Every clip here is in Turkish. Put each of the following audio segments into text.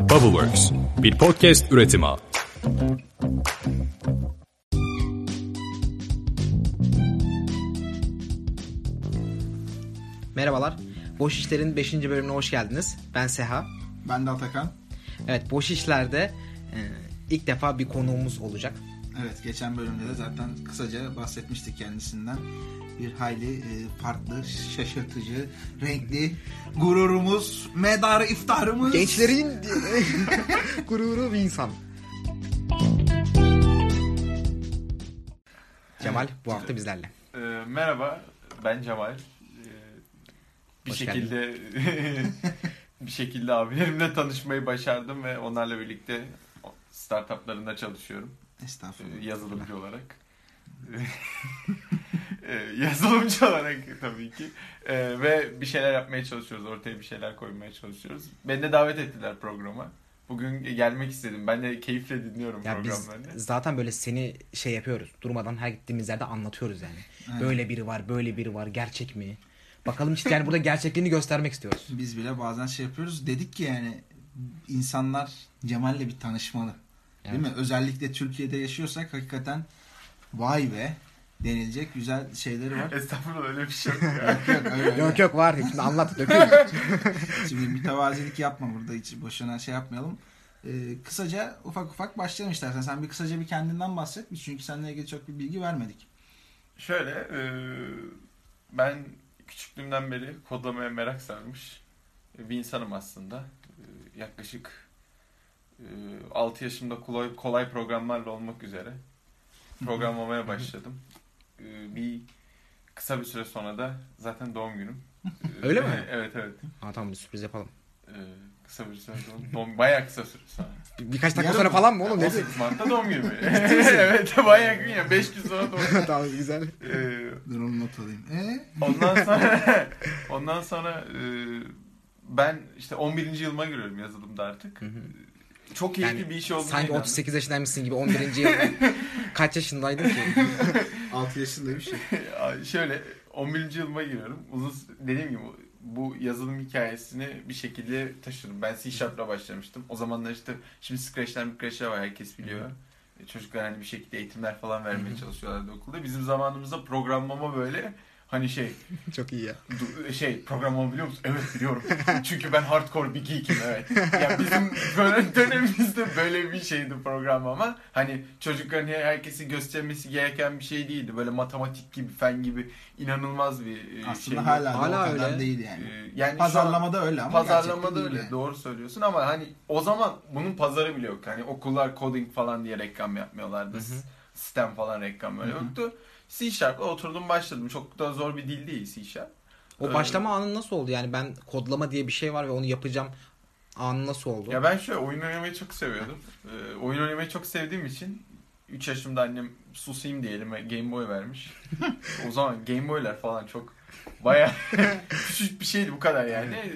Bubbleworks, bir podcast üretimi. Merhabalar. Boş İşler'in 5. bölümüne hoş geldiniz. Ben Seha. Ben de Atakan. Evet, Boş İşler'de e, ilk defa bir konuğumuz olacak. Evet, geçen bölümde de zaten kısaca bahsetmiştik kendisinden. Bir hayli e, farklı, şaşırtıcı, renkli gururumuz, medarı iftarımız. Gençlerin gururu bir insan. Cemal bu hafta bizlerle. Ee, merhaba, ben Cemal. Ee, bir Hoş şekilde bir şekilde abilerimle tanışmayı başardım ve onlarla birlikte startuplarında çalışıyorum. Estağfurullah. Ee, yazılımcı olarak. Ee, yazılımcı olarak tabii ki. Ee, ve bir şeyler yapmaya çalışıyoruz. Ortaya bir şeyler koymaya çalışıyoruz. Beni de davet ettiler programa. Bugün gelmek istedim. Ben de keyifle dinliyorum Ya biz programlarını. zaten böyle seni şey yapıyoruz. Durmadan her gittiğimiz yerde anlatıyoruz yani. Aynen. Böyle biri var, böyle biri var. Gerçek mi? Bakalım işte yani burada gerçekliğini göstermek istiyoruz. Biz bile bazen şey yapıyoruz. Dedik ki yani insanlar Cemal'le bir tanışmalı. Değil Evet. mi? Özellikle Türkiye'de yaşıyorsak hakikaten vay be denilecek güzel şeyleri var. Estağfurullah öyle bir şey yok ya. yok yok öyle öyle. Yok yok var. Şimdi anlat döküyoruz. Şimdi mütevazilik yapma burada hiç boşuna şey yapmayalım. Ee, kısaca ufak ufak başlayalım istersen. Sen bir kısaca bir kendinden bahset. Çünkü seninle ilgili çok bir bilgi vermedik. Şöyle, e, ben küçüklüğümden beri kodlamaya merak sarmış bir insanım aslında. E, yaklaşık 6 yaşımda kolay, kolay programlarla olmak üzere programlamaya başladım. E, bir kısa bir süre sonra da zaten doğum günüm. Öyle mi? Evet evet. ha tamam bir sürpriz yapalım. E, kısa bir süre doğum, doğum bayağı kısa süre sonra. Bir- birkaç dakika Yarın sonra falan mı oğlum? Ne 18 Mart'ta doğum günüm. evet bayağı yakın ya 5 gün sonra doğum günüm. tamam güzel. E, Dur onu not alayım. Ee? Ondan sonra ondan sonra e, ben işte 11. yılıma giriyorum yazılımda artık. Çok keyifli Yani bir iş olduğunu Sanki inandım. 38 yaşındaymışsın gibi 11. yıl. Kaç yaşındaydın ki? 6 yaşında bir şey. Şöyle 11. yılıma giriyorum. Uzun dediğim gibi bu yazılım hikayesini bir şekilde taşıdım. Ben C Sharp'la başlamıştım. O zamanlar işte şimdi Scratch'ler Scratch'ler var herkes biliyor. E, Çocuklar hani bir şekilde eğitimler falan vermeye çalışıyorlardı okulda. Bizim zamanımızda programlama böyle hani şey Çok iyi ya. Du- şey programlama biliyor musun? Evet biliyorum. Çünkü ben hardcore bir geekim evet. Ya bizim böyle dönemimizde böyle bir şeydi programlama. Hani çocukların herkesi göstermesi gereken bir şey değildi. Böyle matematik gibi, fen gibi inanılmaz bir e, Aslında şey. hala, Hala o kadar öyle. değil yani. Ee, yani şu an- Pazarlamada öyle ama Pazarlamada öyle yani. doğru söylüyorsun ama hani o zaman bunun pazarı bile yok. Hani okullar coding falan diye reklam yapmıyorlardı. Sistem falan reklam böyle yoktu. C Sharp'la oturdum başladım. Çok da zor bir dil değil C Sharp. O Ee, başlama anı nasıl oldu? Yani ben kodlama diye bir şey var ve onu yapacağım anı nasıl oldu? Ya ben şöyle oyun oynamayı çok seviyordum. Ee, oyun oynamayı çok sevdiğim için 3 yaşımda annem susayım diye elime Game Boy vermiş. o zaman Game Boy'lar falan çok baya küçük bir şeydi bu kadar yani.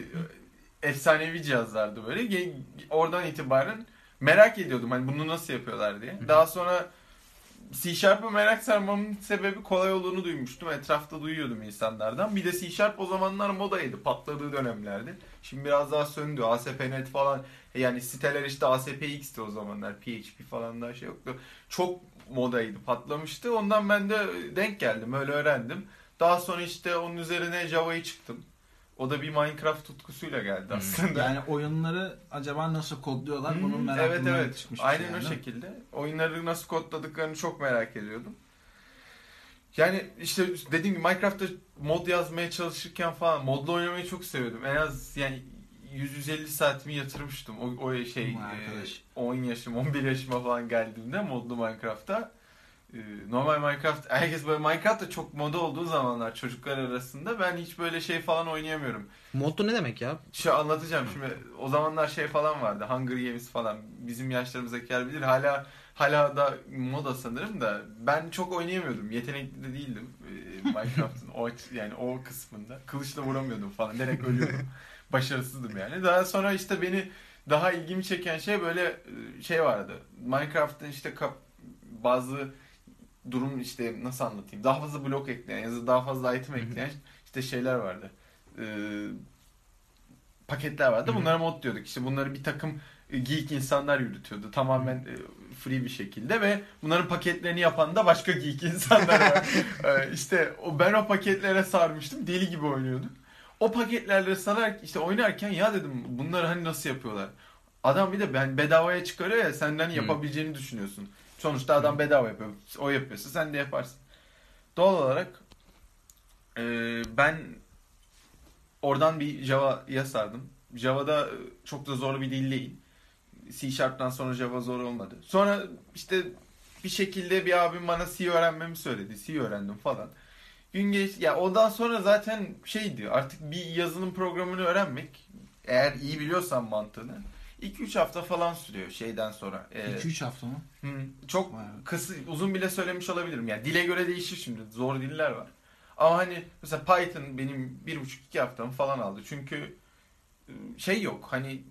Efsanevi cihazlardı böyle. Oradan itibaren merak ediyordum hani bunu nasıl yapıyorlar diye. Daha sonra C Sharp'a merak sarmamın sebebi kolay olduğunu duymuştum. Etrafta duyuyordum insanlardan. Bir de C Sharp o zamanlar modaydı. Patladığı dönemlerdi. Şimdi biraz daha söndü. ASP.NET falan. Yani siteler işte ASPX'ti o zamanlar. PHP falan daha şey yoktu. Çok modaydı. Patlamıştı. Ondan ben de denk geldim. Öyle öğrendim. Daha sonra işte onun üzerine Java'yı çıktım. O da bir Minecraft tutkusuyla geldi aslında. Yani oyunları acaba nasıl kodluyorlar bunun Hmm, merakından evet evet. çıkmış bir Aynen şey o yani. şekilde. Oyunları nasıl kodladıklarını çok merak ediyordum. Yani işte dediğim gibi Minecraft'ta mod yazmaya çalışırken falan modla oynamayı çok seviyordum. En az yani 100-150 saatimi yatırmıştım. O, o şey e, 10 yaşım 11 yaşıma falan geldiğimde modlu Minecraft'ta normal Minecraft herkes böyle Minecraft'ta çok moda olduğu zamanlar çocuklar arasında ben hiç böyle şey falan oynayamıyorum. Modlu ne demek ya? Şu anlatacağım şimdi. O zamanlar şey falan vardı. Hunger Games falan. Bizim yaşlarımızdakiler bilir. Hala hala da moda sanırım da ben çok oynayamıyordum. Yetenekli de değildim e, Minecraft'ın o yani o kısmında. Kılıçla vuramıyordum falan. Direkt ölüyordum. Başarısızdım yani. Daha sonra işte beni daha ilgimi çeken şey böyle e, şey vardı. Minecraft'ın işte bazı durum işte nasıl anlatayım? Daha fazla blok ekleyen ya da daha fazla item ekleyen işte şeyler vardı. Ee, paketler vardı. Bunlara mod diyorduk. İşte bunları bir takım e, geek insanlar yürütüyordu. Tamamen e, free bir şekilde ve bunların paketlerini yapan da başka geek insanlar var. E, işte o, ben o paketlere sarmıştım. Deli gibi oynuyordum. O paketlerle sarar işte oynarken ya dedim bunları hani nasıl yapıyorlar? Adam bir de ben bedavaya çıkarıyor ya senden yapabileceğini düşünüyorsun. Sonuçta adam bedava yapıyor. O yapıyorsa sen de yaparsın. Doğal olarak e, ben oradan bir Java'ya sardım. Java'da e, çok da zor bir dil değil. C Sharp'tan sonra Java zor olmadı. Sonra işte bir şekilde bir abim bana C öğrenmemi söyledi. C öğrendim falan. Gün geç ya ondan sonra zaten şeydi artık bir yazılım programını öğrenmek eğer iyi biliyorsan mantığını 2-3 hafta falan sürüyor şeyden sonra. Ee, 2-3 hafta mı? Hı, çok kısa uzun bile söylemiş olabilirim. Yani dile göre değişir şimdi. Zor diller var. Ama hani mesela Python benim bir buçuk iki haftamı falan aldı. Çünkü e, şey yok hani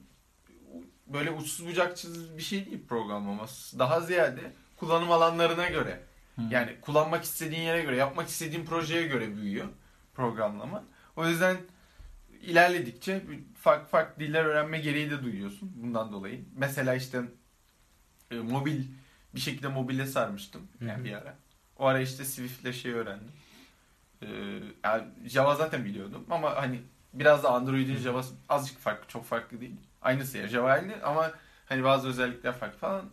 böyle uçsuz bucaksız bir şey değil programlaması. Daha ziyade kullanım alanlarına göre. Hı. Yani kullanmak istediğin yere göre, yapmak istediğin projeye göre büyüyor programlama. O yüzden ilerledikçe farklı farklı diller öğrenme gereği de duyuyorsun bundan dolayı. Mesela işte e, mobil bir şekilde mobile sarmıştım yani bir ara. O ara işte Swift'le şey öğrendim. Ee, yani Java zaten biliyordum ama hani biraz da Android'in Java'sı azıcık farklı, çok farklı değil. Aynısı ya Java aynı ama hani bazı özellikler farklı falan.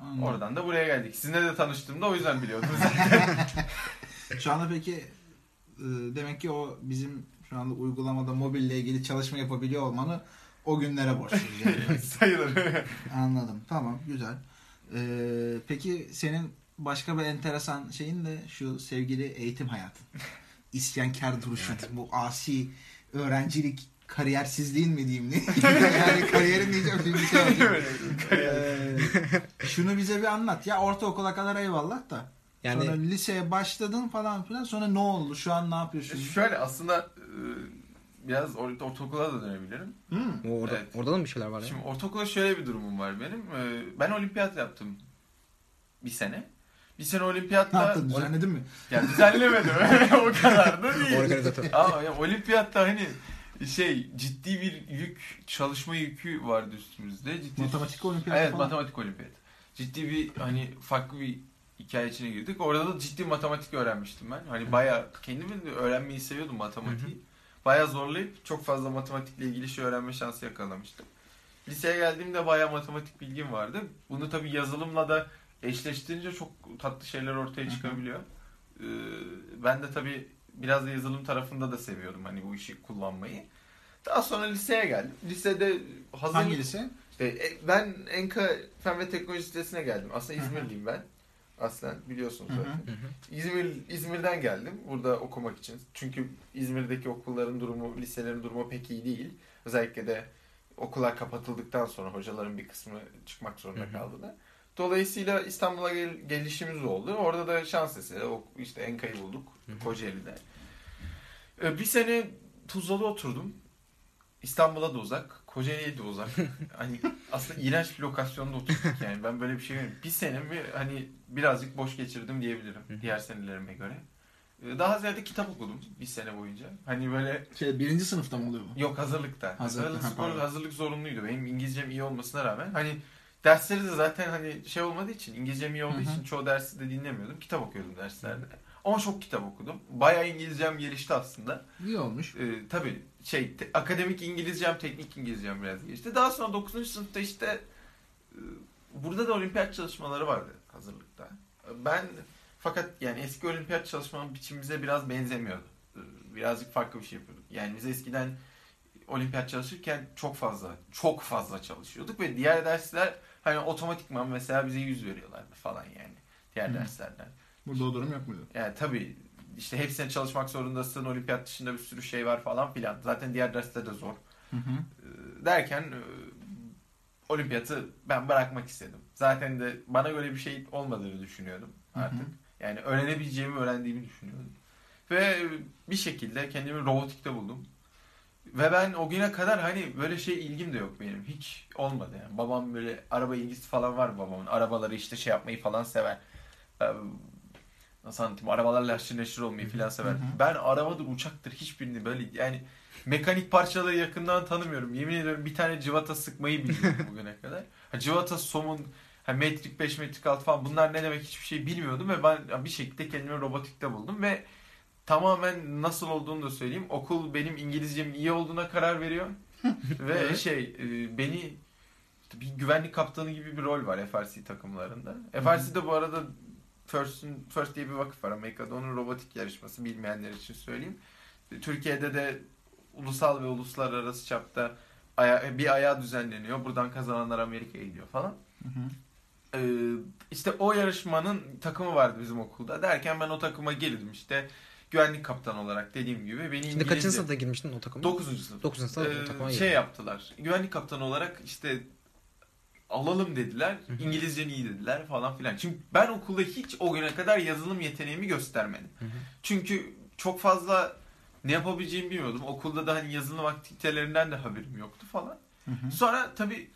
Anladım. Oradan da buraya geldik. Sizinle de tanıştığımda o yüzden biliyordum zaten. Şu anda peki e, demek ki o bizim şu anda uygulamada mobille ilgili çalışma yapabiliyor olmanı o günlere borçluyuz. Yani. Sayılır. Anladım. Tamam. Güzel. Ee, peki senin başka bir enteresan şeyin de şu sevgili eğitim hayatın. İsyankar duruşun. Bu asi öğrencilik kariyersizliğin mi diyeyim ne? yani kariyerin diyeceğim şimdi bir şey olacak. Ee, şunu bize bir anlat. Ya ortaokula kadar eyvallah da. Yani Sonra liseye başladın falan filan. Sonra ne oldu? Şu an ne yapıyorsun? Şöyle aslında e, biraz or- ortaokula da dönebilirim. Hmm. o orada, Evet. orada da mı bir şeyler var ya? Şimdi ortaokulda şöyle bir durumum var benim. E, Ben olimpiyat yaptım bir sene. Bir sene Ne olimpiyatta yaptın? Düzenledin mi? ya düzenlemedim. o kadar da değil. Organizatör. Ama ya, olimpiyatta hani şey ciddi bir yük, çalışma yükü vardı üstümüzde. Ciddi Matematik olimpiyatı Evet falan. matematik olimpiyat. Ciddi bir hani farklı bir hikaye içine girdik. Orada da ciddi matematik öğrenmiştim ben. Hani bayağı kendimi de öğrenmeyi seviyordum matematiği. Bayağı zorlayıp çok fazla matematikle ilgili şey öğrenme şansı yakalamıştım. Liseye geldiğimde bayağı matematik bilgim vardı. Bunu tabii yazılımla da eşleştirince çok tatlı şeyler ortaya çıkabiliyor. Ee, ben de tabii biraz da yazılım tarafında da seviyordum hani bu işi kullanmayı. Daha sonra liseye geldim. Lisede hazır Hangi lise? işte e, ben Enka Fen ve Teknoloji Sitesi'ne geldim. Aslında. İzmirliyim ben. Aslen biliyorsunuz zaten. Hı hı. İzmir İzmir'den geldim burada okumak için. Çünkü İzmir'deki okulların durumu, liselerin durumu pek iyi değil. Özellikle de okullar kapatıldıktan sonra hocaların bir kısmı çıkmak zorunda hı. kaldılar. Dolayısıyla İstanbul'a gel- gelişimiz oldu. Orada da şans eseri işte Enka'yı bulduk. Kocaeli'de. Ee, Bir sene Tuzla'da oturdum. İstanbul'a da uzak, Kocaeli'ye de uzak. hani aslında iğrenç bir lokasyonda oturduk yani. Ben böyle bir şey görmedim. Bir senemi hani birazcık boş geçirdim diyebilirim diğer senelerime göre. Ee, Daha ziyade kitap okudum bir sene boyunca. Hani böyle Şey, birinci sınıfta mı oluyor bu? yok hazırlıkta. Hazırlık, Hazırlık, ha, spor, hazırlık zorunluydu. Benim İngilizcem iyi olmasına rağmen hani dersleri de zaten hani şey olmadığı için İngilizcem iyi olduğu için çoğu dersi de dinlemiyordum. Kitap okuyordum derslerde. Ama çok kitap okudum. Bayağı İngilizcem gelişti aslında. İyi olmuş. Ee, tabii şey te- akademik İngilizcem, teknik İngilizcem biraz gelişti. Daha sonra 9. sınıfta işte e, burada da olimpiyat çalışmaları vardı hazırlıkta. Ben fakat yani eski olimpiyat çalışma biçimimize biraz benzemiyordu. Ee, Birazcık farklı bir şey yapıyorduk. Yani biz eskiden olimpiyat çalışırken çok fazla, çok fazla çalışıyorduk ve diğer dersler hani otomatikman mesela bize yüz veriyorlardı falan yani diğer Hı. derslerden. Burada o durum yok muydu? Yani tabii işte hepsine çalışmak zorundasın. Olimpiyat dışında bir sürü şey var falan filan. Zaten diğer dersler de zor. Hı hı. Ee, Derken e, olimpiyatı ben bırakmak istedim. Zaten de bana göre bir şey olmadığını düşünüyordum Hı hı. artık. Yani öğrenebileceğimi öğrendiğimi düşünüyordum. Ve bir şekilde kendimi robotikte buldum. Ve ben o güne kadar hani böyle şey ilgim de yok benim. Hiç olmadı yani. Babam böyle araba ilgisi falan var babamın. Arabaları işte şey yapmayı falan sever. Nasıl anlatayım? Arabalarla haşır neşir olmayı falan sever. Hı hı. Ben arabadır, uçaktır hiçbirini böyle yani mekanik parçaları yakından tanımıyorum. Yemin ediyorum bir tane civata sıkmayı biliyorum bugüne kadar. Ha, civata, somun, ha, metrik 5, metrik 6 falan bunlar ne demek hiçbir şey bilmiyordum ve ben bir şekilde kendimi robotikte buldum ve tamamen nasıl olduğunu da söyleyeyim. Okul benim İngilizcemin iyi olduğuna karar veriyor. ve şey e, beni bir güvenlik kaptanı gibi bir rol var FRC takımlarında. FRC'de bu arada First'ün First diye bir vakıf var Amerika'da. Onun robotik yarışması bilmeyenler için söyleyeyim. Türkiye'de de ulusal ve uluslararası çapta aya- bir ayağı düzenleniyor. Buradan kazananlar Amerika'ya gidiyor falan. Hı hı. Ee, işte o yarışmanın takımı vardı bizim okulda. Derken ben o takıma girdim işte. Güvenlik kaptanı olarak dediğim gibi. Beni Şimdi İngilizce... kaçıncı sınıfta girmiştin o takıma? 9. sınıf. 9. sınıfta Ee, o takıma şey yaptılar. Güvenlik kaptanı olarak işte alalım dediler. İngilizcen iyi dediler falan filan. Çünkü ben okulda hiç o güne kadar yazılım yeteneğimi göstermedim. Çünkü çok fazla ne yapabileceğimi bilmiyordum. Okulda da hani yazılım aktivitelerinden de haberim yoktu falan. Sonra tabii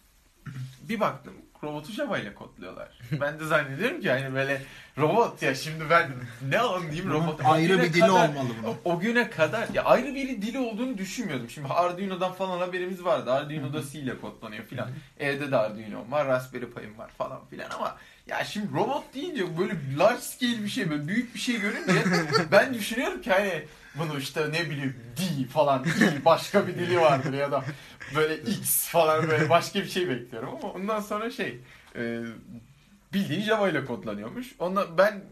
bir baktım robotu Java ile kodluyorlar. Ben de zannediyorum ki hani böyle robot ya şimdi ben ne anlayayım robot. Ayrı bir dili kadar- olmalı bunun. o, o güne kadar ya ayrı bir dili olduğunu düşünmüyordum. Şimdi Arduino'dan falan haberimiz vardı. Arduino'da C ile kodlanıyor filan. Evde de Arduino var, Raspberry Pi'm var falan filan ama ya şimdi robot deyince böyle large scale bir şey böyle büyük bir şey görünce ben düşünüyorum ki hani bunu işte ne bileyim D falan E başka bir dili vardır ya da böyle X falan böyle başka bir şey bekliyorum ama ondan sonra şey e, bildiğin Java ile kodlanıyormuş. Ondan ben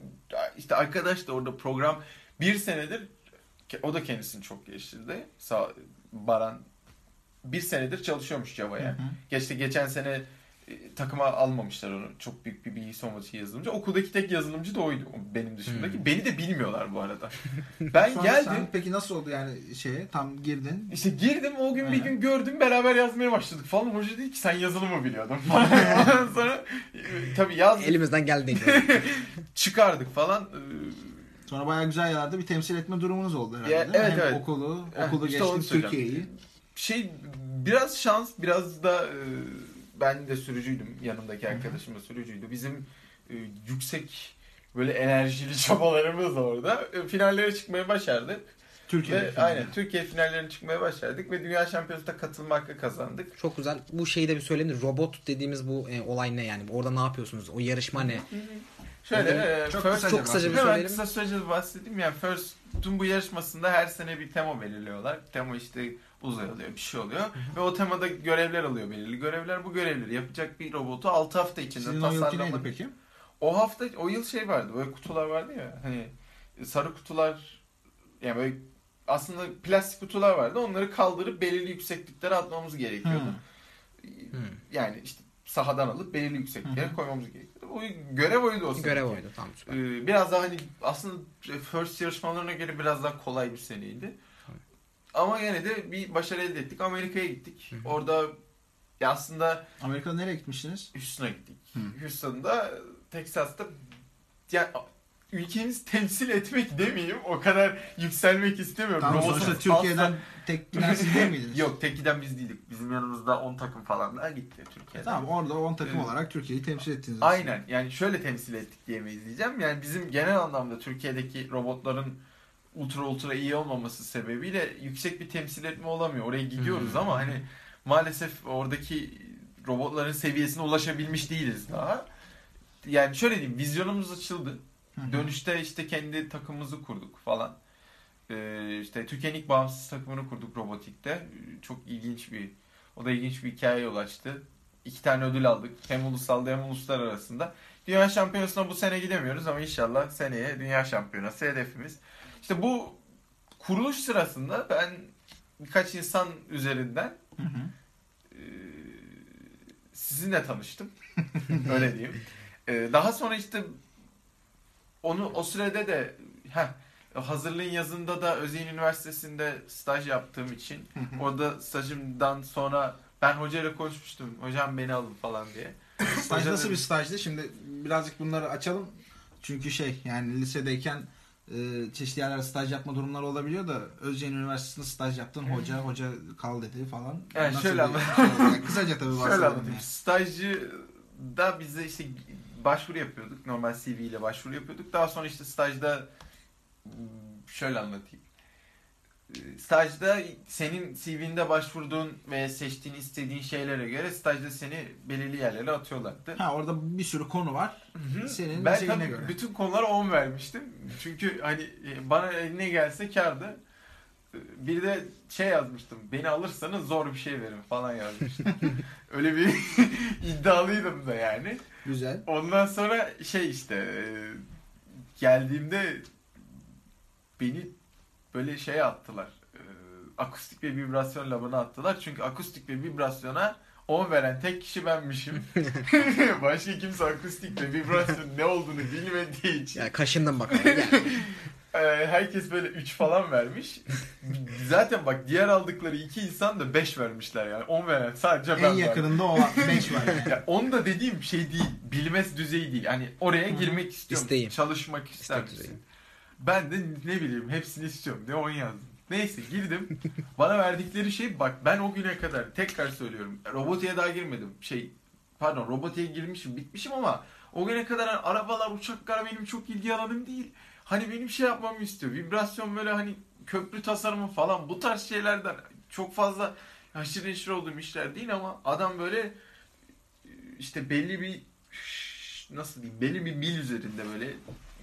işte arkadaş da orada program bir senedir o da kendisini çok geliştirdi. Sağ, Baran bir senedir çalışıyormuş Java'ya. Geçti geçen sene takıma almamışlar onu. Çok büyük bir bilgisayar informatiği yazılımcı. Okuldaki tek yazılımcı da oydu benim dışındaki. Hmm. Beni de bilmiyorlar bu arada. Ben Sonra geldim. sen peki nasıl oldu yani şeye tam girdin? İşte girdim o gün bir Hı. gün gördüm beraber yazmaya başladık falan. Hoca dedi ki sen yazılımı biliyordun falan. Sonra e, tabii yazdık Elimizden geldiğince. çıkardık falan. E, Sonra bayağı güzel yerlerde bir temsil etme durumunuz oldu herhalde. Ya, evet, Hem evet. okulu, okulu işte onu geçtim söyleyeceğim. Türkiye'yi. şey biraz şans biraz da e, ben de sürücüydüm yanımdaki arkadaşım da sürücüydü bizim e, yüksek böyle enerjili çabalarımız da orada e, finallere çıkmaya başardık Türkiye'de. ve aynen Türkiye finallerine çıkmaya başardık ve dünya şampiyonasında katılma hakkı kazandık Çok güzel. Bu şeyi de bir söyleyeyim robot dediğimiz bu e, olay ne yani? Orada ne yapıyorsunuz? O yarışma ne? şöyle e, çok first- kısaca Çok kısaca bir söyleyelim. kısa sürece bahsedeyim. Yani First tüm bu yarışmasında her sene bir tema belirliyorlar. Tema işte uzay oluyor, bir şey oluyor. Ve o temada görevler alıyor belirli. Görevler bu görevleri yapacak bir robotu 6 hafta içinde Sizin tasarlamak. peki? O hafta, o yıl şey vardı. Böyle kutular vardı ya. Hani sarı kutular yani böyle aslında plastik kutular vardı. Onları kaldırıp belirli yüksekliklere atmamız gerekiyordu. Hmm. Yani işte sahadan alıp belirli yüksekliklere Hı hı. koymamız gerekiyordu. O görev oydu o Görev oydu. Tamam süper. Ee, biraz daha hani aslında first yarışmalarına göre biraz daha kolay bir seneydi. Ama yine de bir başarı elde ettik. Amerika'ya gittik. Hı hı. Orada ya aslında Amerika'da nereye gitmiştiniz? Houston'a gittik. Hı. Houston'da, Texas'ta yani ülkemizi temsil etmek demeyeyim. O kadar yükselmek istemiyorum. Tamam sonuçta Türkiye'den tek giden siz değil miydiniz? Yok tek giden biz değildik. Bizim yanımızda 10 takım falan daha gitti Türkiye'den. Tamam orada 10 takım Evet. olarak Türkiye'yi temsil ettiniz. aslında. Aynen. Yani şöyle temsil ettik diyemeyiz diyeceğim. Yani bizim genel anlamda Türkiye'deki robotların ultra ultra iyi olmaması sebebiyle yüksek bir temsil etme olamıyor. Oraya gidiyoruz Hmm. ama hani maalesef oradaki robotların seviyesine ulaşabilmiş değiliz daha. Yani şöyle diyeyim vizyonumuz açıldı. Dönüşte işte kendi takımımızı kurduk falan. Ee, işte Türkiye'nin ilk bağımsız takımını kurduk robotikte. Çok ilginç bir, o da ilginç bir hikayeye yol açtı. İki tane ödül aldık. Hem ulusalda hem uluslararasında. Dünya şampiyonasına bu sene gidemiyoruz ama inşallah seneye dünya şampiyonası hedefimiz. İşte bu kuruluş sırasında ben birkaç insan üzerinden Hı hı. e, sizinle tanıştım. Öyle diyeyim. E, daha sonra işte onu o sürede de heh, hazırlığın yazında da Özyeğin Üniversitesi'nde staj yaptığım için orada stajımdan sonra ben hocayla konuşmuştum. Hocam beni alın falan diye. Staj nasıl bir stajdı? Şimdi birazcık bunları açalım. Çünkü şey yani lisedeyken çeşitli yerlerde staj yapma durumları olabiliyor da Özyeğin Üniversitesi'nde staj yaptın hoca hoca kal dedi falan. Evet, Nasıl şöyle bir-. Yani kısaca tabii Şöyle bahsedelim. anlatayım. Stajcı da bize işte başvuru yapıyorduk. Normal CV ile başvuru yapıyorduk. Daha sonra işte stajda hmm, şöyle anlatayım. Stajda senin CV'nde başvurduğun ve seçtiğin istediğin şeylere göre stajda seni belirli yerlere atıyorlardı. Ha orada bir sürü konu var. Hı hı. Senin ben şeyine tabii göre. bütün konulara 10 vermiştim. Çünkü hani e, bana eline gelse kardı. Bir de şey yazmıştım. Beni alırsanız zor bir şey verin falan yazmıştım. Öyle bir iddialıydım da yani. Güzel. Ondan sonra şey işte e, geldiğimde beni böyle şeye attılar. E, Akustik ve vibrasyon labına attılar. Çünkü akustik ve vibrasyona 10 veren tek kişi benmişim. Başka kimse akustik ve vibrasyon ne olduğunu bilmediği için. Yani kaşındım bak. Yani. e, herkes böyle 3 falan vermiş. Zaten bak diğer aldıkları iki insan da 5 vermişler yani. 10 veren sadece ben En yakınında o 5 var. Yani. Ya onu da dediğim şey değil. Bilmez düzeyi değil. Hani oraya girmek istiyorum. İsteğim. Çalışmak ister İstek misin? düzeyi. Ben de ne bileyim hepsini istiyorum diye 10 yazdım. Neyse girdim. Bana verdikleri şey bak ben o güne kadar tekrar söylüyorum. Robotiğe daha girmedim. Şey pardon robotiğe girmişim bitmişim ama o güne kadar hani arabalar uçaklar benim çok ilgi alanım değil. Hani benim şey yapmamı istiyor. Vibrasyon böyle hani köprü tasarımı falan bu tarz şeylerden çok fazla haşır neşir olduğum işler değil ama adam böyle işte belli bir nasıl diyeyim belli bir mil üzerinde böyle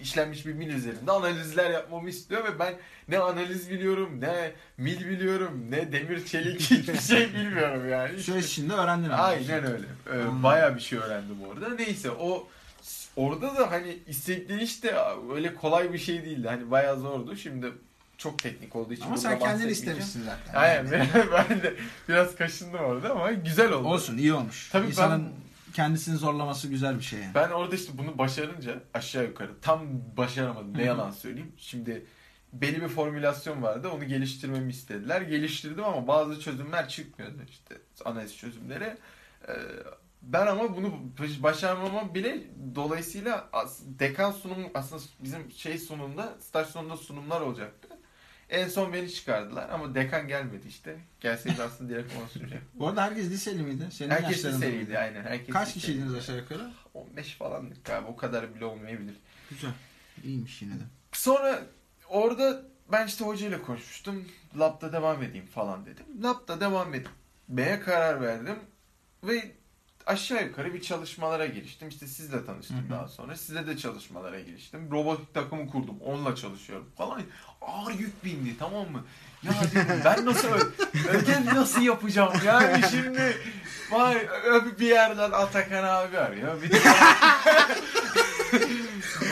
işlenmiş bir mil üzerinde analizler yapmamı istiyor ve ben ne analiz biliyorum ne mil biliyorum ne demir çelik hiçbir şey bilmiyorum yani. Süreç içinde öğrendin ama. Aynen öyle. Ee, Anladım. bayağı bir şey öğrendim orada. Neyse o orada da hani istedikleri işte öyle kolay bir şey değildi. Hani bayağı zordu. Şimdi çok teknik olduğu için Ama sen kendin istemişsin zaten. Aynen ben de biraz kaşındım orada ama güzel oldu. Olsun iyi olmuş. Tabii İnsanın ben kendisini zorlaması güzel bir şey yani. Ben orada işte bunu başarınca aşağı yukarı tam başaramadım ne yalan söyleyeyim. Şimdi belli bir formülasyon vardı onu geliştirmemi istediler. Geliştirdim ama bazı çözümler çıkmıyordu işte analiz çözümleri. Ee, ben ama bunu başarmama bile dolayısıyla dekan sunum aslında bizim şey sunumda staj sonunda sunumlar olacaktı. En son beni çıkardılar ama dekan gelmedi işte. Gelseydi aslında direkt ona sunacak. Bu arada herkes liseli miydi? Senin Herkes liseliydi mıydı? aynen. Herkes Kaç liseliydi. kişiydiniz aşağı yukarı? 15 falandık galiba. O kadar bile olmayabilir. Güzel. İyiymiş yine de. Sonra orada ben işte hocayla konuşmuştum. Lab'da devam edeyim falan dedim. Lab'da devam etmeye karar verdim. Ve aşağı yukarı bir çalışmalara giriştim. İşte sizle tanıştım Hı hı. daha sonra. Size de çalışmalara giriştim. Robotik takımı kurdum. Onunla çalışıyorum falan. Ağır yük bindi tamam mı? Ya dedim ben nasıl ödev nasıl yapacağım yani şimdi vay bir yerden Atakan abi arıyor. Bir,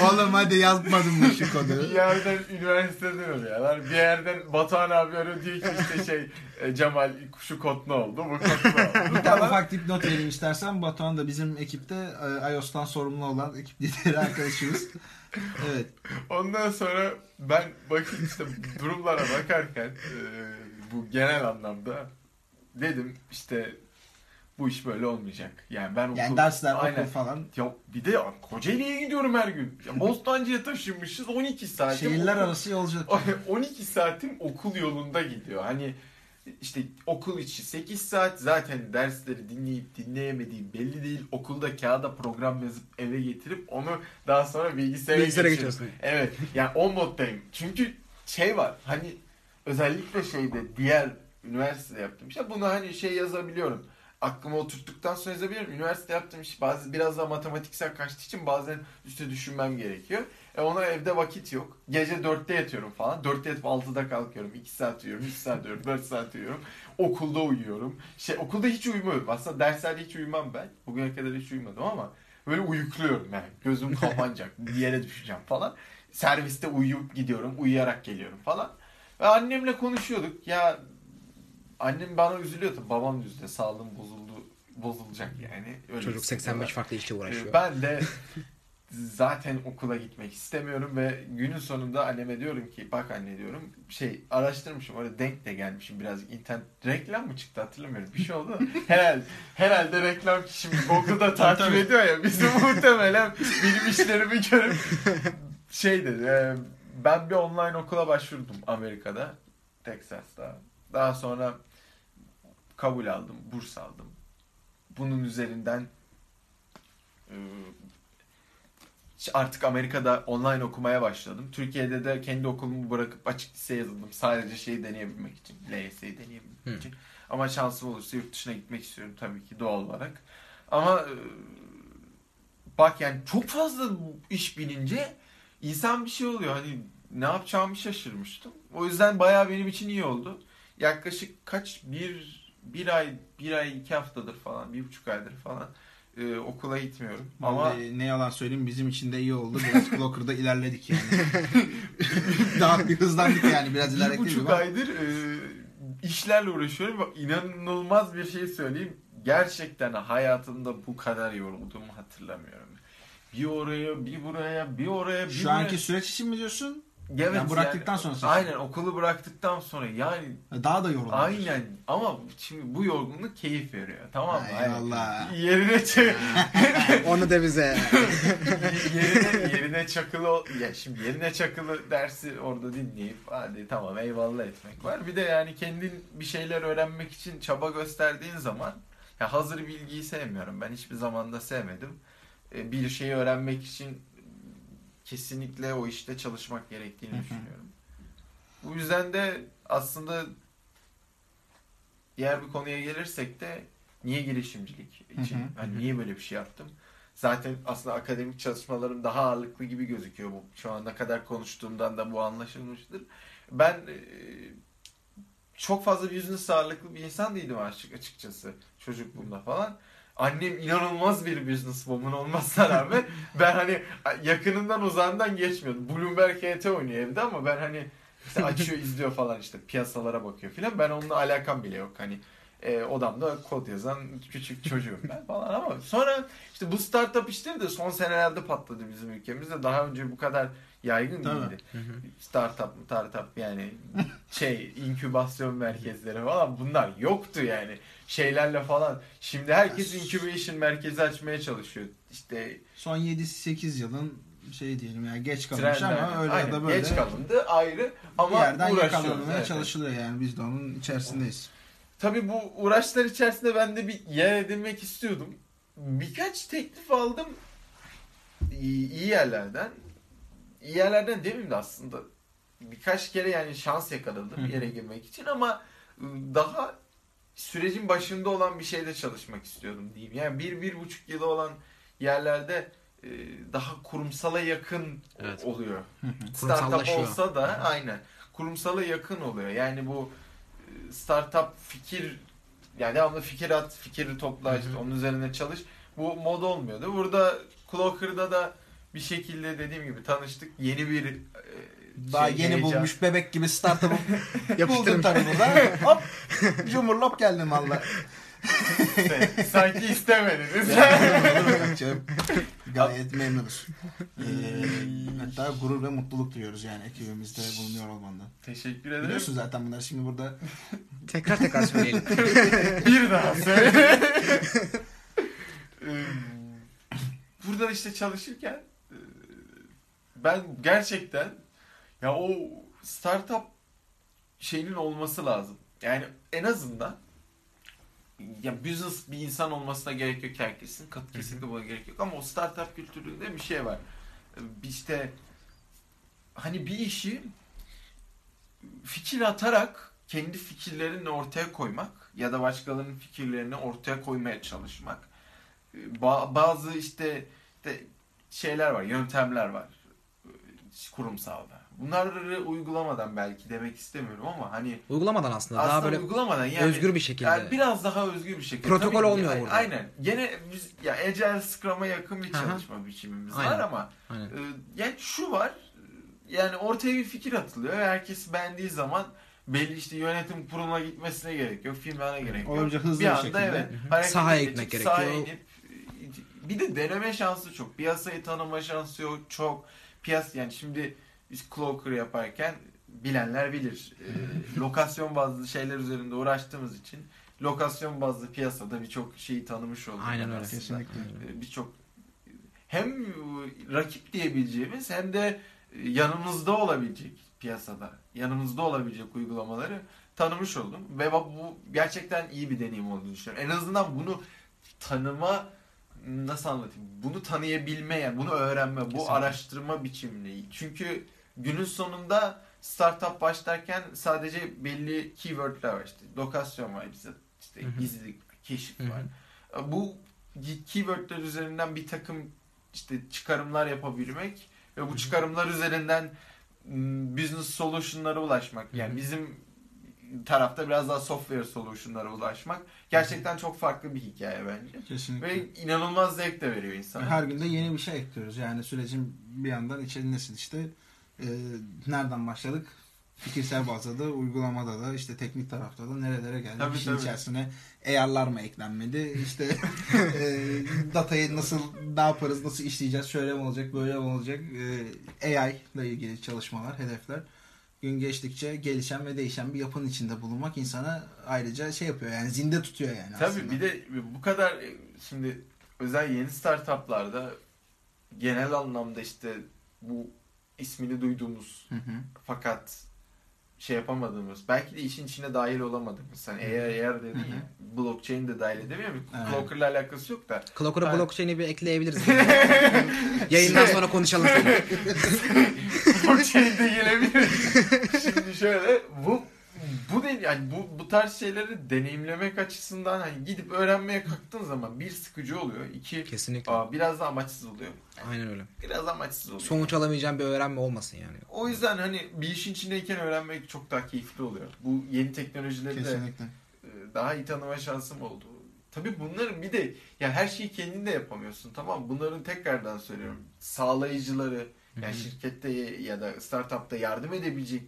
Oğlum hadi yazmadım mı şu bir kodu? yerden üniversiteden arıyorlar. Bir yerden Batuhan abi arıyor diyor ki işte şey e, Cemal şu kod ne oldu? Bu kod ne oldu? Bir tane ufak dipnot vereyim istersen. Batuhan da bizim ekipte e, iOS'tan sorumlu olan ekip lideri arkadaşımız. Evet. Ondan sonra ben bakayım işte durumlara bakarken e, bu genel anlamda dedim işte bu iş böyle olmayacak. Yani ben okul, Yani dersler, Aynen. okul falan. Ya bir de Kocaeli'ye gidiyorum her gün. Ya Bostancı'ya taşınmışız 12 saatim. Şehirler okul- arası yolculuk. 12 saatim okul yolunda gidiyor. Hani işte okul içi 8 saat zaten dersleri dinleyip dinleyemediğim belli değil. Okulda kağıda program yazıp eve getirip onu daha sonra bilgisayara, Bilgisayara geçiyorsun. Evet. Yani o moddayım. Çünkü şey var. Hani özellikle şeyde diğer üniversitede yaptığım işte bunu hani şey yazabiliyorum. Aklıma oturttuktan sonra yazabiliyorum. Üniversite yaptığım iş bazı biraz daha matematiksel kaçtığı için bazen üstte düşünmem gerekiyor. E ona evde vakit yok. Gece 4'te yatıyorum falan. 4'te yatıp 6'da kalkıyorum. 2 saat uyuyorum, 3 saat uyuyorum, 4 saat uyuyorum. Okulda uyuyorum. Şey okulda hiç uyumuyorum. Aslında derslerde hiç uyumam ben. Bugüne kadar hiç uyumadım ama böyle uyukluyorum yani. Gözüm kapanacak. yere düşeceğim falan. Serviste uyuyup gidiyorum. Uyuyarak geliyorum falan. Ve annemle konuşuyorduk. Ya annem bana üzülüyordu. Babam üzülüyor. Sağlığım bozuldu. Bozulacak yani. Öyle Çocuk hissediyorlar. 85 farklı işle uğraşıyor. Ee, Ben de zaten okula gitmek istemiyorum ve günün sonunda anneme diyorum ki bak anne diyorum şey araştırmışım orada denk de gelmişim birazcık internet reklam mı çıktı hatırlamıyorum bir şey oldu da herhalde herhalde reklam şimdi Google'da takip ediyor ya bizi muhtemelen benim işlerimi görüp şey dedi e, ben bir online okula başvurdum Amerika'da Texas'ta daha sonra kabul aldım burs aldım bunun üzerinden e, artık Amerika'da online okumaya başladım. Türkiye'de de kendi okulumu bırakıp açık liseye yazıldım. Sadece şeyi deneyebilmek için. LYS'yi deneyebilmek Hı. için. Ama şansım olursa yurt dışına gitmek istiyorum tabii ki doğal olarak. Ama bak yani çok fazla iş binince insan bir şey oluyor. Hani ne yapacağımı şaşırmıştım. O yüzden bayağı benim için iyi oldu. Yaklaşık kaç bir bir ay bir ay iki haftadır falan bir buçuk aydır falan e, okula gitmiyorum. Ama Vallahi ne yalan söyleyeyim bizim için de iyi oldu. Biraz Clocker'da ilerledik yani. Daha bir hızlandık yani biraz bir ilerledik. buçuk ama- aydır e, işlerle uğraşıyorum. İnanılmaz bir şey söyleyeyim. Gerçekten hayatımda bu kadar yorulduğumu hatırlamıyorum. Bir oraya, bir buraya, bir oraya, bir Şu buraya. anki süreç için mi diyorsun? Evet, Yani bıraktıktan sonra sen- Aynen okulu bıraktıktan sonra yani Daha da yoruldum. aynen ama şimdi bu yorgunluk keyif veriyor tamam mı? Hani Eyvallah. Yerine Onu da bize. yerine yerine çakılı ya şimdi yerine çakılı dersi orada dinleyip hadi tamam eyvallah etmek var. Bir de yani kendin bir şeyler öğrenmek için çaba gösterdiğin zaman ya hazır bilgiyi sevmiyorum. Ben hiçbir zaman da sevmedim. E, Bir şeyi öğrenmek için kesinlikle o işte çalışmak gerektiğini Hı hı. düşünüyorum. Bu yüzden de aslında diğer bir konuya gelirsek de niye girişimcilik için, Hı hı, hani niye böyle bir şey yaptım? Zaten aslında akademik çalışmalarım daha ağırlıklı gibi gözüküyor bu. Şu ana kadar konuştuğumdan da bu anlaşılmıştır. Ben e, çok fazla business ağırlıklı bir insan değildim açık açıkçası çocukluğumda falan. Annem inanılmaz bir business woman olmasına rağmen ben hani yakınından uzağından geçmiyordum. Bloomberg HT oynuyor evde ama ben hani işte açıyor izliyor falan işte piyasalara bakıyor filan. Ben onunla alakam bile yok. Hani e, odamda kod yazan küçük çocuğum ben falan ama sonra işte bu startup işleri de son senelerde patladı bizim ülkemizde. Daha önce bu kadar yaygın Tabii. değildi. Startup startup yani şey inkübasyon merkezleri falan bunlar yoktu yani şeylerle falan. Şimdi herkes incubation merkezi açmaya çalışıyor. İşte Son 7-8 yılın şey diyelim yani geç kalmış trendler. ama öyle Aynen, ya da böyle geç kalındı ayrı ama bir yerden yakalanmaya Evet. çalışılıyor yani biz de onun içerisindeyiz. Tabii bu uğraşlar içerisinde ben de bir yer edinmek istiyordum. Birkaç teklif aldım iyi yerlerden. İyi yerlerden demeyeyim de aslında birkaç kere yani şans yakaladım bir yere girmek için ama ıı, daha sürecin başında olan bir şeyde çalışmak istiyordum diyeyim. Yani bir, bir buçuk yılı olan yerlerde e, daha kurumsala yakın Evet. oluyor. Startup olsa da aynen kurumsala yakın oluyor. Yani bu e, startup fikir yani devamlı fikir at, fikri topla işte onun üzerine çalış. Bu mod olmuyordu. Burada Clocker'da da bir şekilde dediğim gibi tanıştık. Yeni bir e, Daha şey, yeni heyecan. bulmuş bebek gibi startup'ı buldum tabii burada. Hop cumurlop geldim valla. Sanki istemediniz. Gayet memnunuz. Ee, hatta gurur ve mutluluk duyuyoruz yani ekibimizde bulunuyor olmandan. Teşekkür ederim. Biliyorsun zaten bunları şimdi burada Tekrar tekrar söyleyelim. Bir daha söyle. Ee, Burada işte çalışırken ben gerçekten ya o startup şeyinin olması lazım. Yani en azından ya business bir insan olmasına gerek yok herkesin. Kesinlikle buna gerek yok ama o startup kültüründe bir şey var. Ee, İşte hani bir işi fikir atarak kendi fikirlerini ortaya koymak ya da başkalarının fikirlerini ortaya koymaya çalışmak. Ba- bazı işte, işte şeyler var, yöntemler var kurumsalda. Bunları uygulamadan belki demek istemiyorum ama hani Uygulamadan aslında, aslında daha böyle uygulamadan yani özgür bir şekilde. yani biraz daha özgür bir şekilde. Protokol Tabii olmuyor yani burada. Aynen. Gene biz ya Agile Scrum'a yakın bir çalışma biçimimiz Aynen. var ama Aynen. e, yani şu var. Yani ortaya bir fikir atılıyor. ve Herkes beğendiği zaman belli işte yönetim kuruluna gitmesine gerek yok. Filmlerine gerek yok. Olunca hızlı bir bir anda şekilde. evet. Hı hı. Sahaya gitmek sahaya gerekiyor. inip, e, bir de deneme şansı çok. Piyasayı tanıma şansı yok. Çok. Piyas yani şimdi biz Clocker yaparken bilenler bilir. E, lokasyon bazlı şeyler üzerinde uğraştığımız için lokasyon bazlı piyasada birçok şeyi tanımış olduk. Aynen öyle. Kesinlikle. E, Birçok hem rakip diyebileceğimiz hem de e, yanımızda olabilecek piyasada, yanımızda olabilecek uygulamaları tanımış oldum. Ve bu gerçekten iyi bir deneyim olduğunu düşünüyorum. En azından bunu tanıma nasıl anlatayım? Bunu tanıyabilme, bunu öğrenme, bu Kesinlikle. araştırma biçimini. Çünkü günün sonunda startup başlarken sadece belli keywordler var işte. Lokasyon var bize işte hı. gizlilik, keşif var. Bu keywordler üzerinden bir takım işte çıkarımlar yapabilmek ve bu çıkarımlar üzerinden business solution'lara ulaşmak. Yani bizim tarafta biraz daha software solution'lara ulaşmak gerçekten çok farklı bir hikaye bence. Kesinlikle. Ve inanılmaz zevk de veriyor insana. Her günde yeni bir şey ekliyoruz. Yani sürecin bir yandan içerindesin işte. Ee, nereden başladık? Fikirsel bazda da, uygulamada da, işte teknik tarafta da nerelere geldik? Tabii, İşin tabii. içerisine AR'lar mı eklenmedi? İşte e, datayı nasıl, ne yaparız, nasıl işleyeceğiz? Şöyle mi olacak, böyle mi olacak? Ee, AI ile ilgili çalışmalar, hedefler. Gün geçtikçe gelişen ve değişen bir yapının içinde bulunmak insana ayrıca şey yapıyor yani zinde tutuyor yani Tabii aslında. bir de bu kadar e, şimdi özel yeni startuplarda genel anlamda işte bu ismini duyduğumuz Hı hı. fakat şey yapamadığımız belki de işin içine dahil olamadığımız hani eğer eğer dedin ya blockchain de dahil edemiyor mu? Evet. Clocker'la alakası yok da Clocker'a Ha. blockchain'i bir ekleyebiliriz. Yayından sonra konuşalım. blockchain de gelebilir. Şimdi şöyle bu bu de, yani bu bu tarz şeyleri deneyimlemek açısından hani gidip öğrenmeye kalktığın zaman bir sıkıcı oluyor. iki Kesinlikle. aa, biraz da amaçsız oluyor. Aynen öyle. Biraz amaçsız oluyor. Sonuç alamayacağım bir öğrenme olmasın yani. O yüzden hani bir işin içindeyken öğrenmek çok daha keyifli oluyor. Bu yeni teknolojileri de Kesinlikle. e, daha iyi tanıma şansım oldu. Tabii bunların bir de yani her şeyi kendin de yapamıyorsun tamam? Bunların tekrardan söylüyorum. Sağlayıcıları yani Hı hı. şirkette ya da startupta yardım edebilecek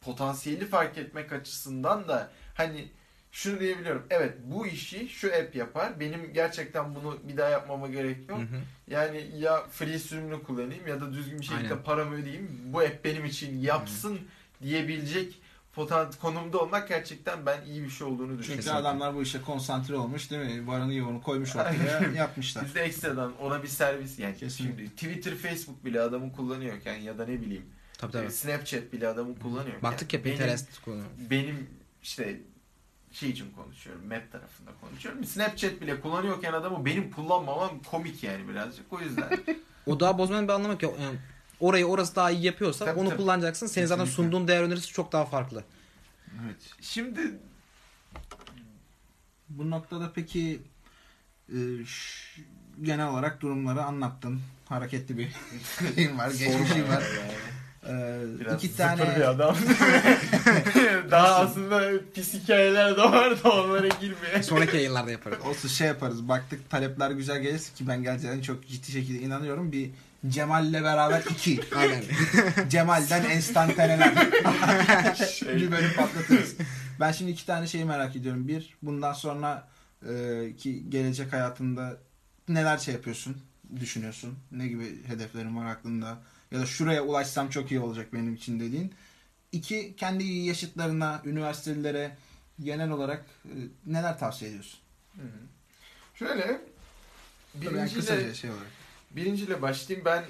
potansiyeli fark etmek açısından da hani şunu diyebiliyorum. Evet bu işi şu app yapar. Benim gerçekten bunu bir daha yapmama gerek yok. Hı hı. Yani ya free sürümünü kullanayım ya da düzgün bir şekilde Aynen. paramı ödeyeyim. Bu app benim için yapsın diyebilecek potan konumda olmak gerçekten ben iyi bir şey olduğunu Çünkü düşünüyorum. Kesinlikle. adamlar bu işe konsantre olmuş değil mi? Varını yoğunu koymuş ortaya yapmışlar. Biz de ekstradan ona bir servis yani Kesinlikle. şimdi Twitter, Facebook bile adamı kullanıyorken ya da ne bileyim Tabii tabii. e, Snapchat bile adamı kullanıyorken Baktık ya benim- Pinterest kullanıyor. benim işte şey için konuşuyorum. Map tarafında konuşuyorum. Snapchat bile kullanıyorken adamı benim kullanmamam komik yani birazcık. O yüzden O daha bozmanın bir anlamı yok. Yani orayı orası daha iyi yapıyorsa Tabii, onu tabii. kullanacaksın. Senin zaten Kesinlikle. sunduğun değer önerisi çok daha farklı. Evet. şimdi Bu noktada peki e, ş- genel olarak durumları anlattın. Hareketli bir şeyim var, geçmişim var. Ee, Biraz iki tane bir adam. Daha aslında pis hikayeler de var da onlara girmeye. Sonraki yayınlarda yaparız. olsun şey yaparız. Baktık talepler güzel gelirse ki ben gerçekten çok ciddi şekilde inanıyorum. Bir Cemal'le beraber iki. Aynen. Cemal'den enstantaneler. Şey, bir bölüm patlatırız. Ben şimdi iki tane şeyi merak ediyorum. Bir, bundan sonra e, ki gelecek hayatında neler şey yapıyorsun, düşünüyorsun? Ne gibi hedeflerin var aklında? Ya da şuraya ulaşsam çok iyi olacak benim için dediğin. İki, kendi yaşıtlarına, üniversitelere genel olarak e, neler tavsiye ediyorsun? Hı hı. Şöyle Tabii yani kısaca birinciyle, şey olarak. Birinciyle başlayayım. Ben e,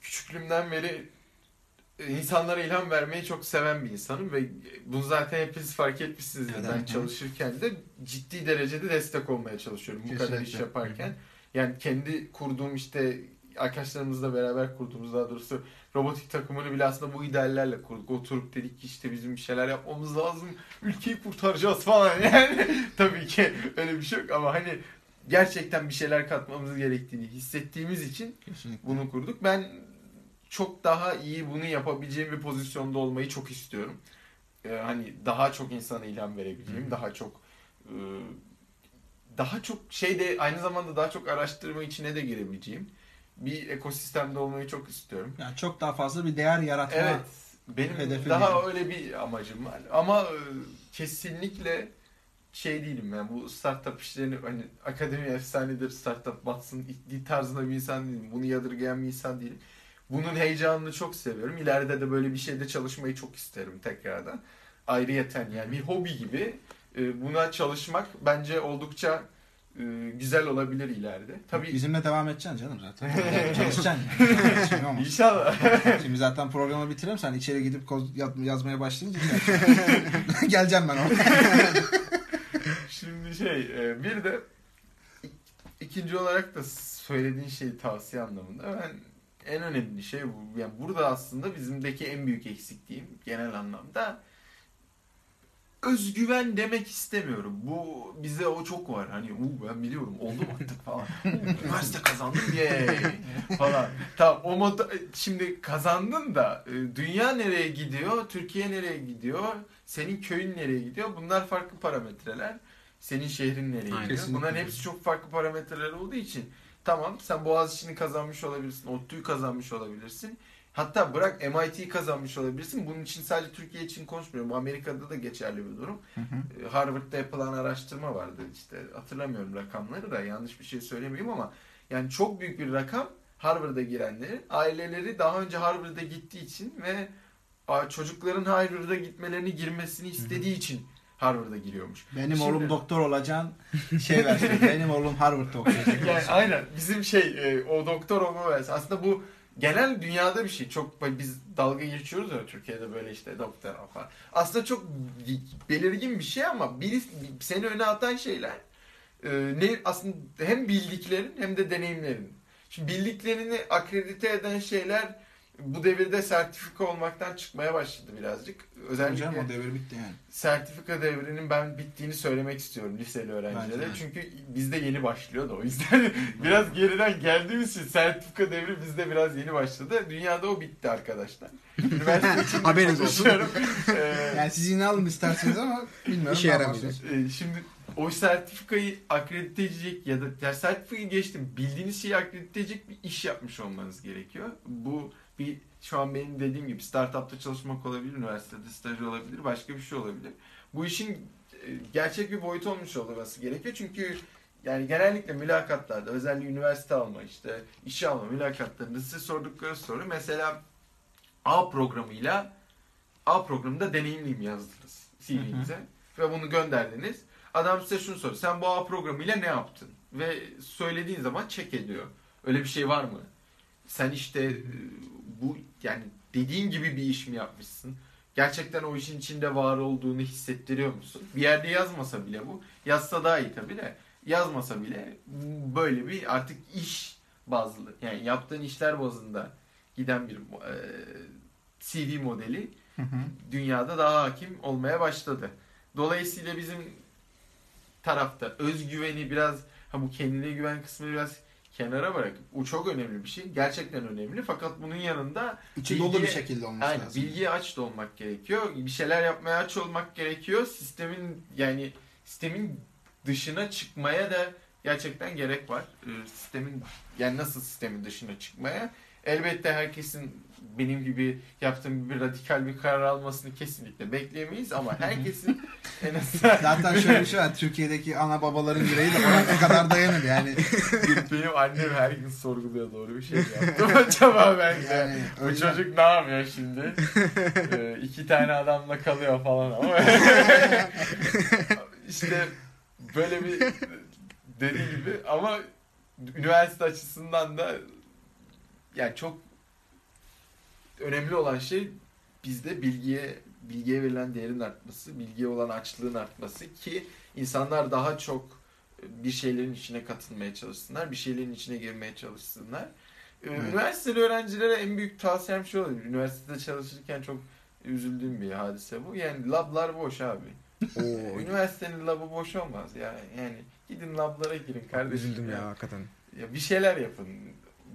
küçüklüğümden beri e, insanlara ilham vermeyi çok seven bir insanım ve bunu zaten hepiniz fark etmişsinizdir. Evet, ben evet. çalışırken de ciddi derecede destek olmaya çalışıyorum bu kadar iş Kesinlikle. yaparken. Yani kendi kurduğum işte arkadaşlarımızla beraber kurduğumuz daha doğrusu robotik takımını bile aslında bu ideallerle kurduk. Oturup dedik ki işte bizim bir şeyler yapmamız lazım. Ülkeyi kurtaracağız falan yani. Tabii ki öyle bir şey yok ama hani gerçekten bir şeyler katmamız gerektiğini hissettiğimiz için Kesinlikle. bunu kurduk. Ben çok daha iyi bunu yapabileceğim bir pozisyonda olmayı çok istiyorum. Ee, hani daha çok insana ilham verebileceğim, daha çok e, daha çok şeyde aynı zamanda daha çok araştırma içine de girebileceğim bir ekosistemde olmayı çok istiyorum. Yani çok daha fazla bir değer yaratma. Evet. Benim daha diyelim. öyle bir amacım var. Ama e, kesinlikle şey değilim yani bu startup işlerini hani akademi efsanedir startup batsın tarzında bir insan değilim. Bunu yadırgayan bir insan değilim. Bunun heyecanını çok seviyorum. İleride de böyle bir şeyde çalışmayı çok isterim tekrardan. Ayrıyeten yani bir hobi gibi e, buna çalışmak bence oldukça e, güzel olabilir ileride. Tabii Bizimle devam edeceksin canım zaten. Çalışacaksın. Olmaz. inşallah. Şimdi zaten programı bitirelim. Sen içeri gidip yaz- yazmaya başlayınca geleceğim ben oraya. Şimdi şey e, bir de ik- ikinci olarak da söylediğin şeyi tavsiye anlamında ben en önemli şey bu. Yani burada aslında bizimdeki en büyük eksikliğim genel anlamda özgüven demek istemiyorum. Bu bize o çok var. Hani "Uu, ben biliyorum oldum artık falan. Üniversite kazandım ye falan. Tamam o moda, şimdi kazandın da e, dünya nereye gidiyor? Türkiye nereye gidiyor? Senin köyün nereye gidiyor? Bunlar farklı parametreler. Senin şehrin nereye Aynen. gidiyor? Bunların hepsi çok farklı parametreler olduğu için tamam sen Boğaziçi'ni kazanmış olabilirsin. ODTÜ'yü kazanmış olabilirsin. Hatta bırak MIT'yi kazanmış olabilirsin. Bunun için sadece Türkiye için konuşmuyorum. Amerika'da da geçerli bir durum. Hı hı. E, Harvard'da yapılan araştırma vardı işte hatırlamıyorum rakamları da yanlış bir şey söylemeyeyim ama yani çok büyük bir rakam Harvard'a girenlerin aileleri daha önce Harvard'a gittiği için ve çocukların Harvard'a gitmelerini girmesini istediği için Harvard'a giriyormuş. Benim Şimdi- oğlum doktor olacaksın. Şey versin. benim oğlum Harvard'da okuyacak. yani aynen bizim şey e, o doktor olma versin. Aslında bu genel dünyada bir şey. Çok biz dalga geçiyoruz ya Türkiye'de böyle işte doktor falan. Aslında çok belirgin bir şey ama biri seni öne atan şeyler e, ne aslında hem bildiklerin hem de deneyimlerin. Şimdi bildiklerini akredite eden şeyler bu devirde sertifika olmaktan çıkmaya başladı birazcık. Özellikle Hocam o devir bitti yani. sertifika devrinin ben bittiğini söylemek istiyorum liseli öğrencilere. Bence. Çünkü bizde yeni başlıyor da o yüzden biraz geriden geldiğimiz için sertifika devri bizde biraz yeni başladı. Dünyada o bitti arkadaşlar. Üniversite için Haberiniz olsun. Ee, Yani siz yine alın isterseniz ama bilmiyorum. İşe yaramayacak. yaparsınız. e, şimdi o sertifikayı akredite edecek ya da ya sertifikayı geçtim bildiğiniz şeyi akredite edecek bir iş yapmış olmanız gerekiyor. Bu bir şu an benim dediğim gibi startupta çalışmak olabilir, üniversitede staj olabilir, başka bir şey olabilir. Bu işin e, gerçek bir boyutu olmuş olması gerekiyor çünkü yani genellikle mülakatlarda özellikle üniversite alma işte işe alma mülakatlarında size sordukları soru mesela A programıyla A programında deneyimliyim yazdınız CV'nize ve bunu gönderdiniz. Adam size şunu soruyor. Sen bu A programıyla ne yaptın? Ve söylediğin zaman check ediyor. Öyle bir şey var mı? Sen işte e, bu yani dediğin gibi bir iş mi yapmışsın? Gerçekten o işin içinde var olduğunu hissettiriyor musun? Bir yerde yazmasa bile bu. Yazsa daha iyi tabii de. Yazmasa bile böyle bir artık iş bazlı. Yani yaptığın işler bazında giden bir e, CV modeli Hı hı. dünyada daha hakim olmaya başladı. Dolayısıyla bizim tarafta özgüveni biraz ha bu kendine güven kısmını biraz kenara bırakıp o çok önemli bir şey. Gerçekten önemli. Fakat bunun yanında İçi dolu bir şekilde olması Aynen, lazım. bilgiye aç da olmak gerekiyor. Bir şeyler yapmaya aç olmak gerekiyor. Sistemin yani sistemin dışına çıkmaya da gerçekten gerek var. Ee, sistemin yani nasıl sistemin dışına çıkmaya? Elbette herkesin benim gibi yaptığım gibi radikal bir karar almasını kesinlikle bekleyemeyiz ama herkesin en azından Zaten şöyle bir şey var. Türkiye'deki ana babaların yüreği de ona ne kadar dayanır yani. benim annem her gün sorguluyor doğru bir şey yaptım acaba ben de. Yani o Bu yüzden- çocuk ne yapıyor şimdi? ee, iki tane adamla kalıyor falan ama. işte böyle bir dediği gibi ama üniversite açısından da yani çok önemli olan şey bizde bilgiye bilgiye verilen değerin artması, bilgiye olan açlığın artması ki insanlar daha çok bir şeylerin içine katılmaya çalışsınlar, bir şeylerin içine girmeye çalışsınlar. Ee, Evet. Üniversiteli öğrencilere en büyük tavsiyem şu olabilir. Üniversitede çalışırken çok üzüldüğüm bir hadise bu. Yani lablar boş abi. Oo, Üniversitenin labı boş olmaz ya. Yani gidin lablara girin kardeşim. üzüldüm ya hakikaten. Ya bir şeyler yapın.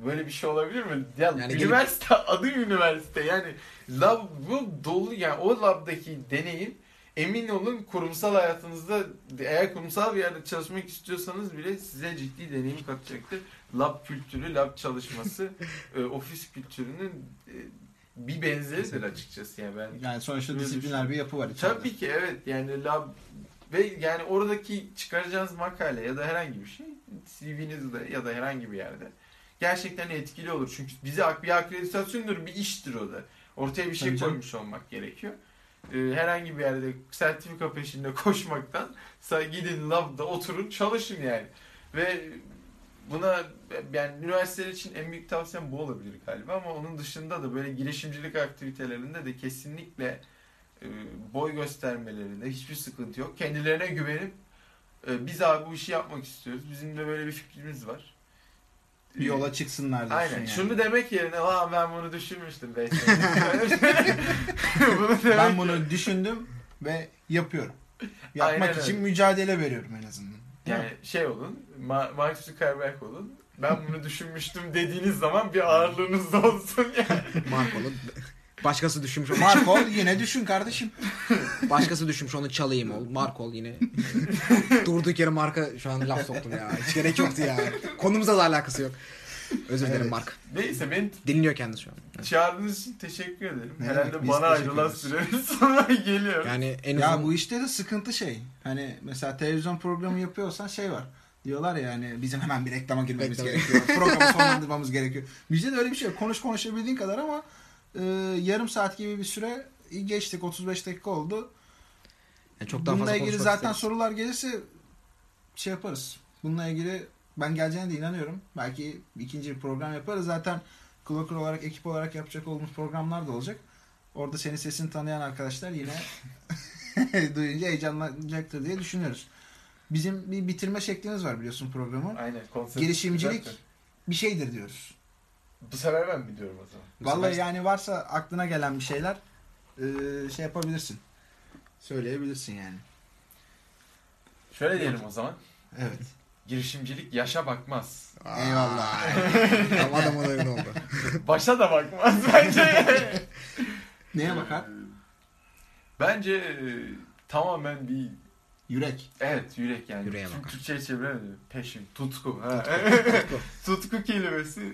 Böyle bir şey olabilir mi? Ya Yani gelip- üniversite adı üniversite yani lab bu dolu yani o labdaki deneyim emin olun kurumsal hayatınızda eğer kurumsal bir yerde çalışmak istiyorsanız bile size ciddi deneyim katacaktır. Lab kültürü, lab çalışması, e, ofis kültürünün e, bir benzeridir açıkçası yani ben Yani sonuçta disipliner bir yapı var içeride. Tabii ki evet yani lab ve yani oradaki çıkaracağınız makale ya da herhangi bir şey CV'nizde ya da herhangi bir yerde gerçekten etkili olur. Çünkü bize bir akreditasyondur, bir iştir o da. Ortaya bir şey Tabii canım. koymuş olmak gerekiyor. Ee, herhangi bir yerde sertifika peşinde koşmaktan gidin labda oturun çalışın yani. Ve buna yani üniversiteler için en büyük tavsiyem bu olabilir galiba ama onun dışında da böyle girişimcilik aktivitelerinde de kesinlikle e, boy göstermelerinde hiçbir sıkıntı yok. Kendilerine güvenip e, biz abi bu işi yapmak istiyoruz. Bizim de böyle bir fikrimiz var. Bir yola çıksınlar diyorsun Aynen. yani. Şunu demek yerine Aa, ben bunu düşünmüştüm 5 bunu demek Ben bunu düşündüm ve yapıyorum. Yapmak Aynen için öyle. mücadele veriyorum en azından. Yani şey olun, Ma- Mark Zuckerberg olun. Ben bunu düşünmüştüm dediğiniz zaman bir ağırlığınız da olsun yani. Marco'lu başkası düşünmüş Marco yine düşün kardeşim. başkası düşünmüş onu çalayım ol. Marco ol yine. Durduk yere marka şu an laf soktum ya. Hiç gerek yoktu ya. Konumuzla da alakası yok. Özür dilerim Evet. Mark. Neyse beni Dinliyor kendisi şu an. çağırdığınız için teşekkür ederim. Ne Herhalde demek, bana ayrılan sürenin sonuna geliyor. Yani en Ya uzun bu işte de sıkıntı şey. Hani mesela televizyon programı yapıyorsan şey var. Diyorlar ya hani bizim hemen bir reklama girmemiz Reklam. gerekiyor. Programı sonlandırmamız gerekiyor. Bizde de öyle bir şey yok. Konuş konuşabildiğin kadar ama e, yarım saat gibi bir süre geçtik. 35 dakika oldu. yani çok daha Bununla fazla ilgili zaten isteriz. sorular gelirse şey yaparız. Bununla ilgili ben geleceğine de inanıyorum. Belki ikinci bir program yaparız. Zaten Clocker olarak, ekip olarak yapacak olduğumuz programlar da olacak. Orada senin sesini tanıyan arkadaşlar yine duyunca heyecanlanacaktır diye düşünüyoruz. Bizim bir bitirme şeklimiz var biliyorsun programı. Aynen. Girişimcilik güzeldir. bir şeydir diyoruz. Bu sefer ben biliyorum o zaman. Bu Vallahi sefer- yani varsa aklına gelen bir şeyler e, şey yapabilirsin. Söyleyebilirsin yani. Şöyle diyelim o zaman. Evet. Girişimcilik yaşa bakmaz. Eyvallah. Tam adamın oyunu oldu. Başa da bakmaz bence. Neye bakar? Bence e, tamamen bir Yürek. evet yürek yani. Yüreğe Çünkü bakar. Türkçe'ye çeviremedim. Passion, tutku. Ha. tutku kelimesi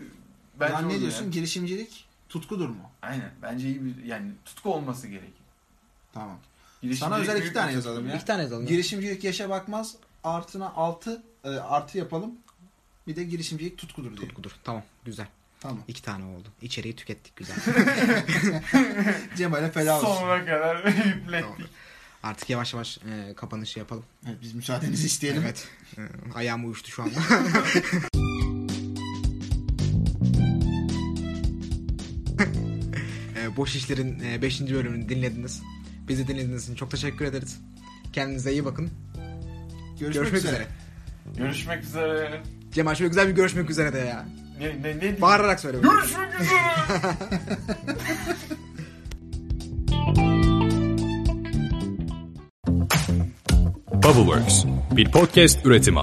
bence Lan ne diyorsun? yani. Girişimcilik tutkudur mu? Aynen. Bence iyi bir yani tutku olması gerekir. Tamam. Sana özel iki tane yazalım ya. İki tane yazalım. ya. Girişimcilik yaşa bakmaz artına altı e, artı yapalım. Bir de girişimcilik tutkudur diye. Tutkudur. Tamam. Güzel. Tamam. İki tane oldu. İçeriği tükettik güzel. Cemal'e feda olsun. Sonuna kadar yüklettik. Artık yavaş yavaş e, kapanışı yapalım. Evet, biz müsaadenizi isteyelim. Evet. E, ayağım uyuştu şu anda. Boş İşler'in 5. bölümünü dinlediniz. Bizi dinlediğiniz için çok teşekkür ederiz. Kendinize iyi bakın. Görüşmek, Görüşmek üzere. üzere. Görüşmek üzere. Cemal şöyle güzel bir görüşmek üzere de ya. Ne ne ne? Bağırarak söyle. Görüşmek üzere. Bubbleworks bir podcast üretimi.